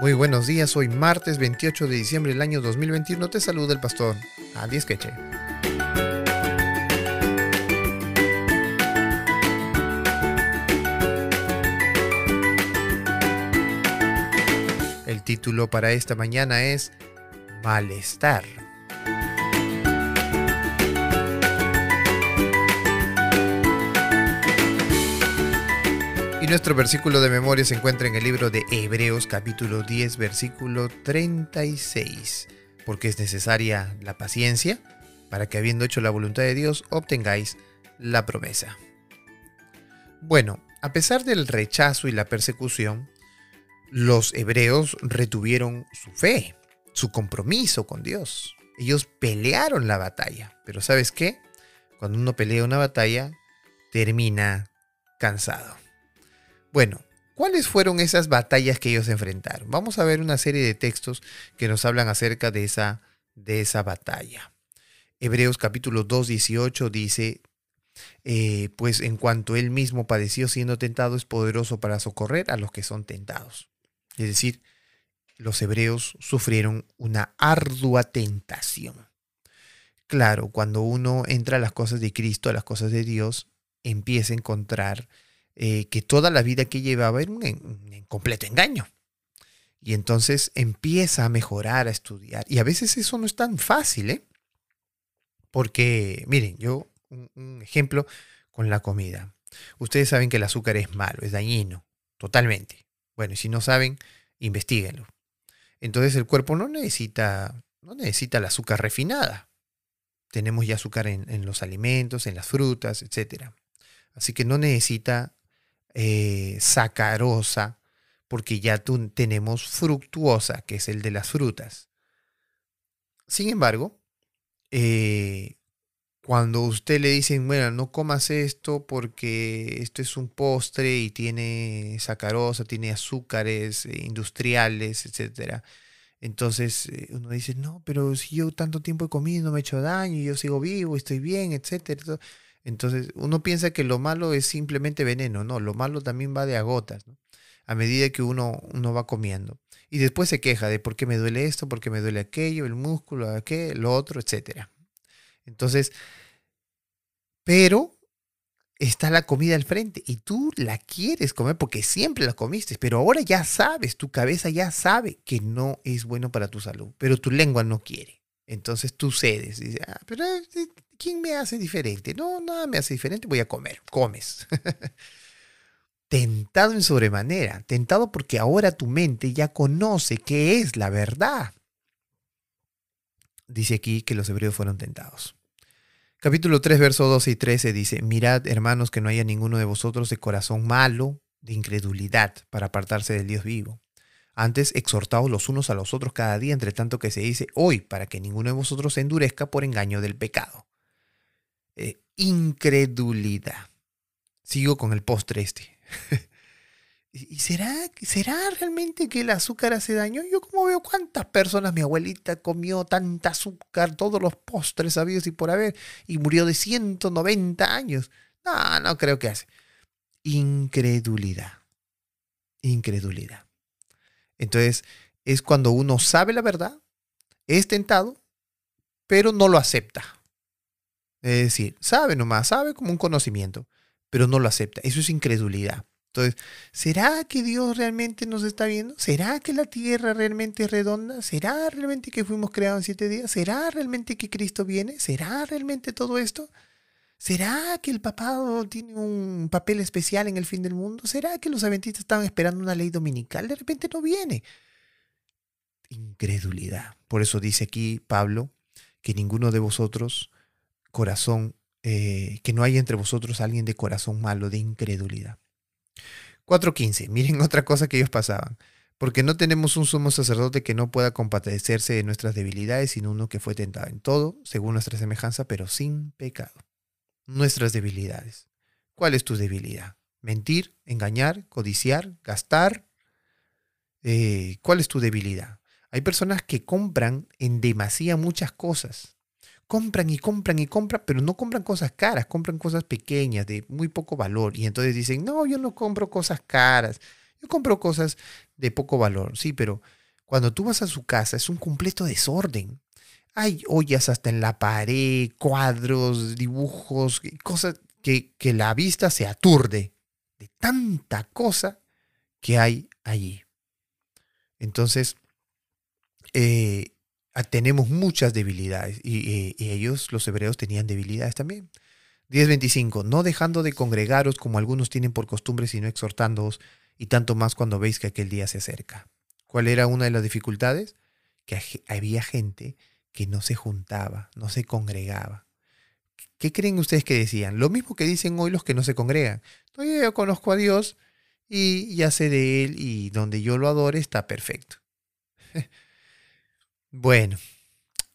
Muy buenos días, hoy martes 28 de diciembre del año 2021 te saluda el pastor Andy Esqueche. El título para esta mañana es Malestar. Nuestro versículo de memoria se encuentra en el libro de Hebreos capítulo 10 versículo 36, porque es necesaria la paciencia para que habiendo hecho la voluntad de Dios obtengáis la promesa. Bueno, a pesar del rechazo y la persecución, los hebreos retuvieron su fe, su compromiso con Dios. Ellos pelearon la batalla, pero ¿sabes qué? Cuando uno pelea una batalla, termina cansado. Bueno, ¿cuáles fueron esas batallas que ellos enfrentaron? Vamos a ver una serie de textos que nos hablan acerca de esa, de esa batalla. Hebreos capítulo 2, 18 dice, eh, pues en cuanto él mismo padeció siendo tentado, es poderoso para socorrer a los que son tentados. Es decir, los hebreos sufrieron una ardua tentación. Claro, cuando uno entra a las cosas de Cristo, a las cosas de Dios, empieza a encontrar eh, que toda la vida que llevaba era un, completo engaño. Y entonces empieza a mejorar, a estudiar. Y a veces eso no es tan fácil, ¿eh? Porque, miren, yo, un, ejemplo con la comida. Ustedes saben que el azúcar es malo, es dañino, totalmente. Bueno, y si no saben, investiguenlo. Entonces el cuerpo no necesita, no necesita la azúcar refinada. Tenemos ya azúcar en, en los alimentos, en las frutas, etc. Así que no necesita eh, sacarosa, porque ya tenemos fructuosa, que es el de las frutas. Sin embargo, eh, cuando usted le dicen, bueno, no comas esto porque esto es un postre y tiene sacarosa, tiene azúcares eh, industriales, etc. Entonces uno dice, no, pero si yo tanto tiempo he comido, no me he hecho daño, yo sigo vivo, estoy bien, etc. Entonces, uno piensa que lo malo es simplemente veneno, no, lo malo también va de a gotas, a medida que uno, uno va comiendo. Y después se queja de por qué me duele esto, por qué me duele aquello, el músculo, aquello, lo otro, etc. Entonces, pero está la comida al frente y tú la quieres comer porque siempre la comiste, pero ahora ya sabes, tu cabeza ya sabe que no es bueno para tu salud, pero tu lengua no quiere. Entonces tú cedes, dices, ah, pero eh, ¿quién me hace diferente? No, nada me hace diferente, voy a comer. Comes. tentado en sobremanera, tentado porque ahora tu mente ya conoce qué es la verdad. Dice aquí que los hebreos fueron tentados. Capítulo 3, verso 12 y 13 dice, mirad hermanos que no haya ninguno de vosotros de corazón malo, de incredulidad, para apartarse del Dios vivo. Antes exhortaos los unos a los otros cada día, entre tanto que se dice hoy, para que ninguno de vosotros se endurezca por engaño del pecado. Eh, incredulidad. Sigo con el postre este. ¿Y será, será realmente que el azúcar hace daño? Yo como veo cuántas personas, mi abuelita comió tanta azúcar, todos los postres sabidos y por haber, y murió de 190 años. No, no creo que hace. Incredulidad. Incredulidad. Entonces, es cuando uno sabe la verdad, es tentado, pero no lo acepta. Es decir, sabe nomás, sabe como un conocimiento, pero no lo acepta. Eso es incredulidad. Entonces, ¿será que Dios realmente nos está viendo? ¿Será que la tierra realmente es redonda? ¿Será realmente que fuimos creados en siete días? ¿Será realmente que Cristo viene? ¿Será realmente todo esto? ¿Será que el papado tiene un papel especial en el fin del mundo? ¿Será que los adventistas estaban esperando una ley dominical? De repente no viene. Incredulidad. Por eso dice aquí Pablo que ninguno de vosotros corazón, eh, que no haya entre vosotros alguien de corazón malo, de incredulidad. 4.15. Miren otra cosa que ellos pasaban. Porque no tenemos un sumo sacerdote que no pueda compadecerse de nuestras debilidades, sino uno que fue tentado en todo, según nuestra semejanza, pero sin pecado. Nuestras debilidades. ¿Cuál es tu debilidad? ¿Mentir, engañar, codiciar, gastar? Eh, ¿Cuál es tu debilidad? Hay personas que compran en demasía muchas cosas compran y compran y compran, pero no compran cosas caras, compran cosas pequeñas de muy poco valor. Y entonces dicen, no, yo no compro cosas caras, yo compro cosas de poco valor, sí, pero cuando tú vas a su casa es un completo desorden. Hay ollas hasta en la pared, cuadros, dibujos, cosas que, que la vista se aturde de tanta cosa que hay allí. Entonces, eh, tenemos muchas debilidades y, y, ellos, los hebreos, tenían debilidades también. 10.25. No dejando de congregaros como algunos tienen por costumbre, sino exhortándoos, y tanto más cuando veis que aquel día se acerca. ¿Cuál era una de las dificultades? Que había gente que no se juntaba, no se congregaba. ¿Qué creen ustedes que decían? Lo mismo que dicen hoy los que no se congregan. No, yo conozco a Dios y ya sé de Él y donde yo lo adore está perfecto. bueno,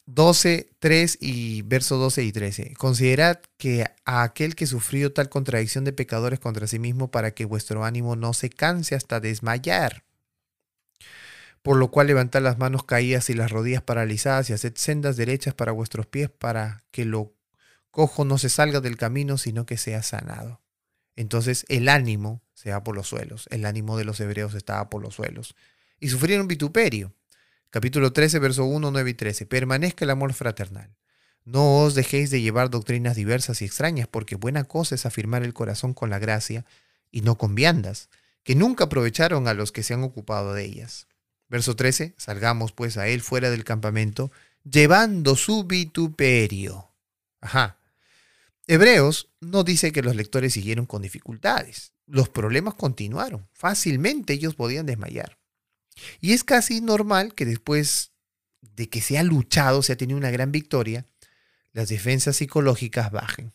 12, 3 y verso 12 y 13. Considerad que a aquel que sufrió tal contradicción de pecadores contra sí mismo para que vuestro ánimo no se canse hasta desmayar. Por lo cual levantad las manos caídas y las rodillas paralizadas y haced sendas derechas para vuestros pies para que lo cojo no se salga del camino, sino que sea sanado. Entonces el ánimo se va por los suelos. El ánimo de los hebreos estaba por los suelos. Y sufrieron vituperio. Capítulo 13, verso 1, 9 y 13. Permanezca el amor fraternal. No os dejéis de llevar doctrinas diversas y extrañas, porque buena cosa es afirmar el corazón con la gracia y no con viandas, que nunca aprovecharon a los que se han ocupado de ellas. Verso 13. Salgamos pues a él fuera del campamento, llevando su vituperio. Ajá. Hebreos no dice que los lectores siguieron con dificultades. Los problemas continuaron. Fácilmente ellos podían desmayar. Y es casi normal que después de que se ha luchado, se ha tenido una gran victoria, las defensas psicológicas bajen.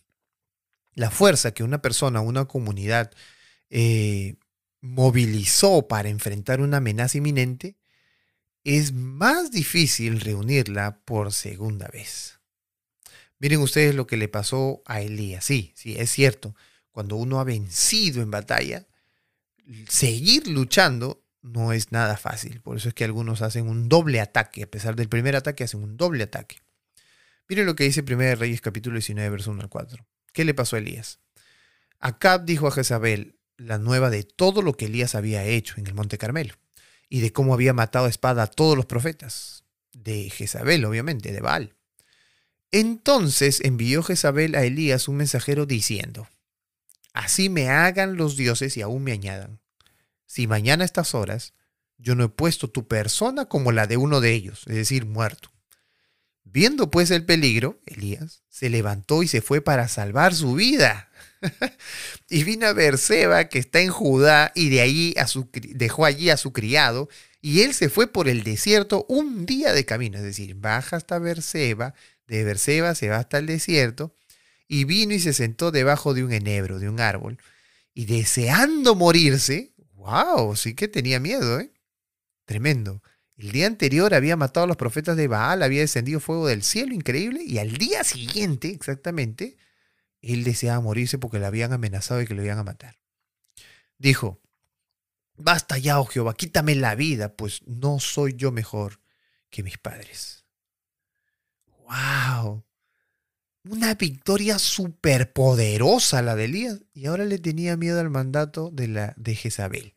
La fuerza que una persona, una comunidad eh, movilizó para enfrentar una amenaza inminente, es más difícil reunirla por segunda vez. Miren ustedes lo que le pasó a Elías. Sí, sí, es cierto. Cuando uno ha vencido en batalla, seguir luchando no es nada fácil. Por eso es que algunos hacen un doble ataque. A pesar del primer ataque, hacen un doble ataque. Miren lo que dice 1 Reyes capítulo 19, verso 1 al 4. ¿Qué le pasó a Elías? Acab dijo a Jezabel la nueva de todo lo que Elías había hecho en el Monte Carmelo y de cómo había matado a espada a todos los profetas. De Jezabel, obviamente, de Baal. Entonces envió Jezabel a Elías un mensajero diciendo, Así me hagan los dioses y aún me añadan si mañana a estas horas yo no he puesto tu persona como la de uno de ellos, es decir, muerto. Viendo pues el peligro, Elías se levantó y se fue para salvar su vida. y vino a Berseba, que está en Judá, y de allí dejó allí a su criado, y él se fue por el desierto un día de camino, es decir, baja hasta Berseba, de Berseba se va hasta el desierto, y vino y se sentó debajo de un enebro, de un árbol, y deseando morirse, ¡Wow! Sí que tenía miedo, ¿eh? Tremendo. El día anterior había matado a los profetas de Baal, había descendido fuego del cielo, increíble, y al día siguiente, exactamente, él deseaba morirse porque le habían amenazado y que lo iban a matar. Dijo, basta ya, oh Jehová, quítame la vida, pues no soy yo mejor que mis padres. ¡Wow! Una victoria superpoderosa la de Elías. Y ahora le tenía miedo al mandato de, la, de Jezabel.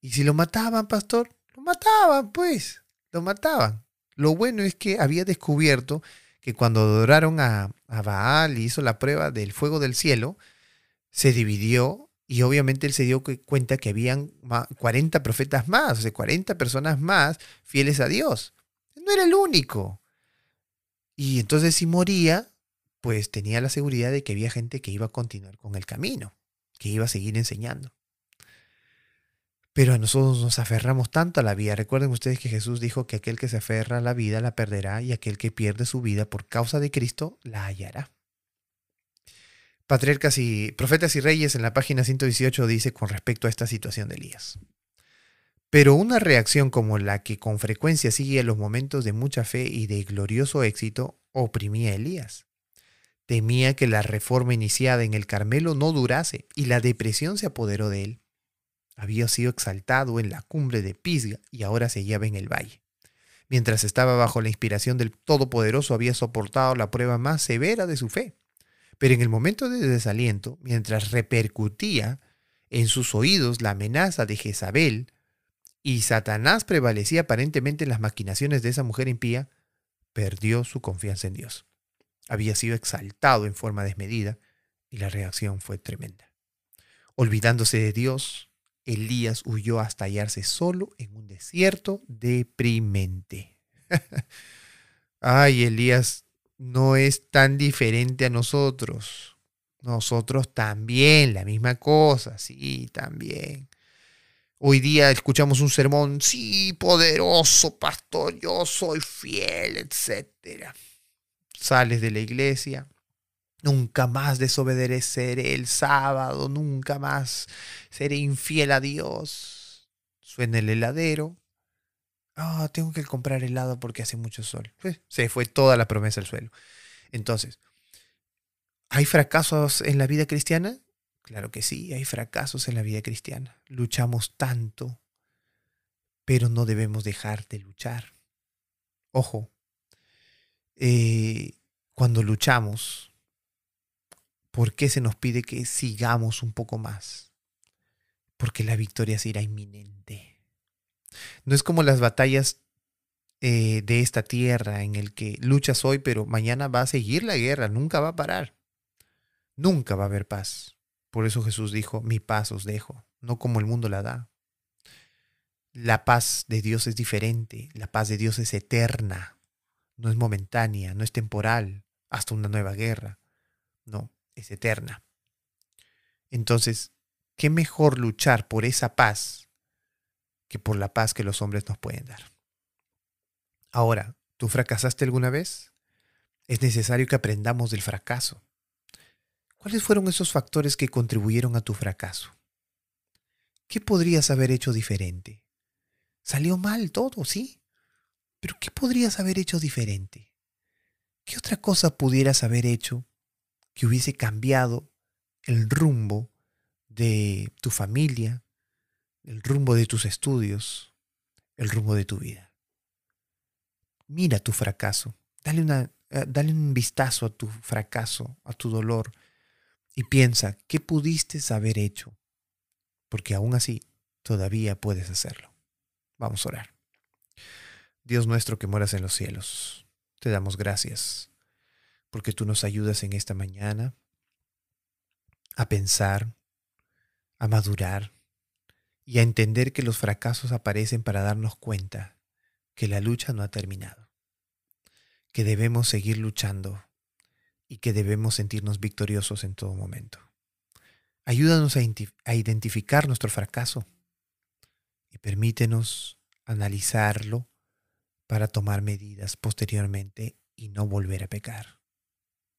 Y si lo mataban, pastor, lo mataban, pues. Lo mataban. Lo bueno es que había descubierto que cuando adoraron a, a Baal y hizo la prueba del fuego del cielo, se dividió y obviamente él se dio cuenta que habían 40 profetas más, o sea, 40 personas más fieles a Dios. No era el único. Y entonces si moría, pues tenía la seguridad de que había gente que iba a continuar con el camino, que iba a seguir enseñando. Pero a nosotros nos aferramos tanto a la vida. Recuerden ustedes que Jesús dijo que aquel que se aferra a la vida la perderá y aquel que pierde su vida por causa de Cristo la hallará. Patriarcas y Profetas y Reyes en la página 118 dice con respecto a esta situación de Elías. Pero una reacción como la que con frecuencia sigue a los momentos de mucha fe y de glorioso éxito oprimía a Elías. Temía que la reforma iniciada en el Carmelo no durase y la depresión se apoderó de él. Había sido exaltado en la cumbre de Pisga y ahora se hallaba en el valle. Mientras estaba bajo la inspiración del Todopoderoso había soportado la prueba más severa de su fe. Pero en el momento de desaliento, mientras repercutía en sus oídos la amenaza de Jezabel, y Satanás prevalecía aparentemente en las maquinaciones de esa mujer impía, perdió su confianza en Dios. Había sido exaltado en forma desmedida y la reacción fue tremenda. Olvidándose de Dios, Elías huyó hasta hallarse solo en un desierto deprimente. Ay, Elías no es tan diferente a nosotros. Nosotros también, la misma cosa, sí, también. Hoy día escuchamos un sermón, sí, poderoso, pastor, yo soy fiel, etc. Sales de la iglesia, nunca más desobedeceré el sábado, nunca más seré infiel a Dios. Suena el heladero. Ah, tengo que comprar helado porque hace mucho sol. Se fue toda la promesa al suelo. Entonces, ¿hay fracasos en la vida cristiana? Claro que sí, hay fracasos en la vida cristiana. Luchamos tanto, pero no debemos dejar de luchar. Ojo, eh, cuando luchamos, ¿por qué se nos pide que sigamos un poco más? Porque la victoria será inminente. No es como las batallas eh, de esta tierra en el que luchas hoy, pero mañana va a seguir la guerra, nunca va a parar. Nunca va a haber paz. Por eso Jesús dijo, mi paz os dejo, no como el mundo la da. La paz de Dios es diferente, la paz de Dios es eterna, no es momentánea, no es temporal, hasta una nueva guerra, no, es eterna. Entonces, ¿qué mejor luchar por esa paz que por la paz que los hombres nos pueden dar? Ahora, ¿tú fracasaste alguna vez? Es necesario que aprendamos del fracaso. ¿Cuáles fueron esos factores que contribuyeron a tu fracaso? ¿Qué podrías haber hecho diferente? Salió mal todo, sí, pero ¿qué podrías haber hecho diferente? ¿Qué otra cosa pudieras haber hecho que hubiese cambiado el rumbo de tu familia, el rumbo de tus estudios, el rumbo de tu vida? Mira tu fracaso, dale, eh, dale un vistazo a tu fracaso, a tu dolor, y piensa, ¿qué pudiste haber hecho? Porque aún así, todavía puedes hacerlo. Vamos a orar. Dios nuestro que moras en los cielos, te damos gracias porque tú nos ayudas en esta mañana a pensar, a madurar y a entender que los fracasos aparecen para darnos cuenta que la lucha no ha terminado, que debemos seguir luchando y que debemos sentirnos victoriosos en todo momento. Ayúdanos a, identificar nuestro fracaso y permítenos analizarlo para tomar medidas posteriormente y no volver a pecar.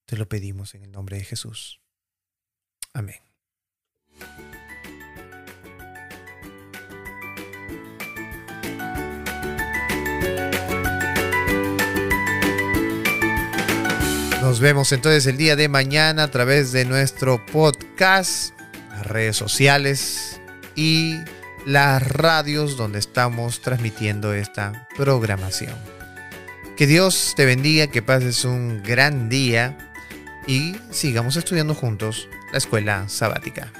Te lo pedimos en el nombre de Jesús. Amén. Nos vemos entonces el día de mañana a través de nuestro podcast, las redes sociales y las radios donde estamos transmitiendo esta programación. Que Dios te bendiga, que pases un gran día y sigamos estudiando juntos la escuela sabática.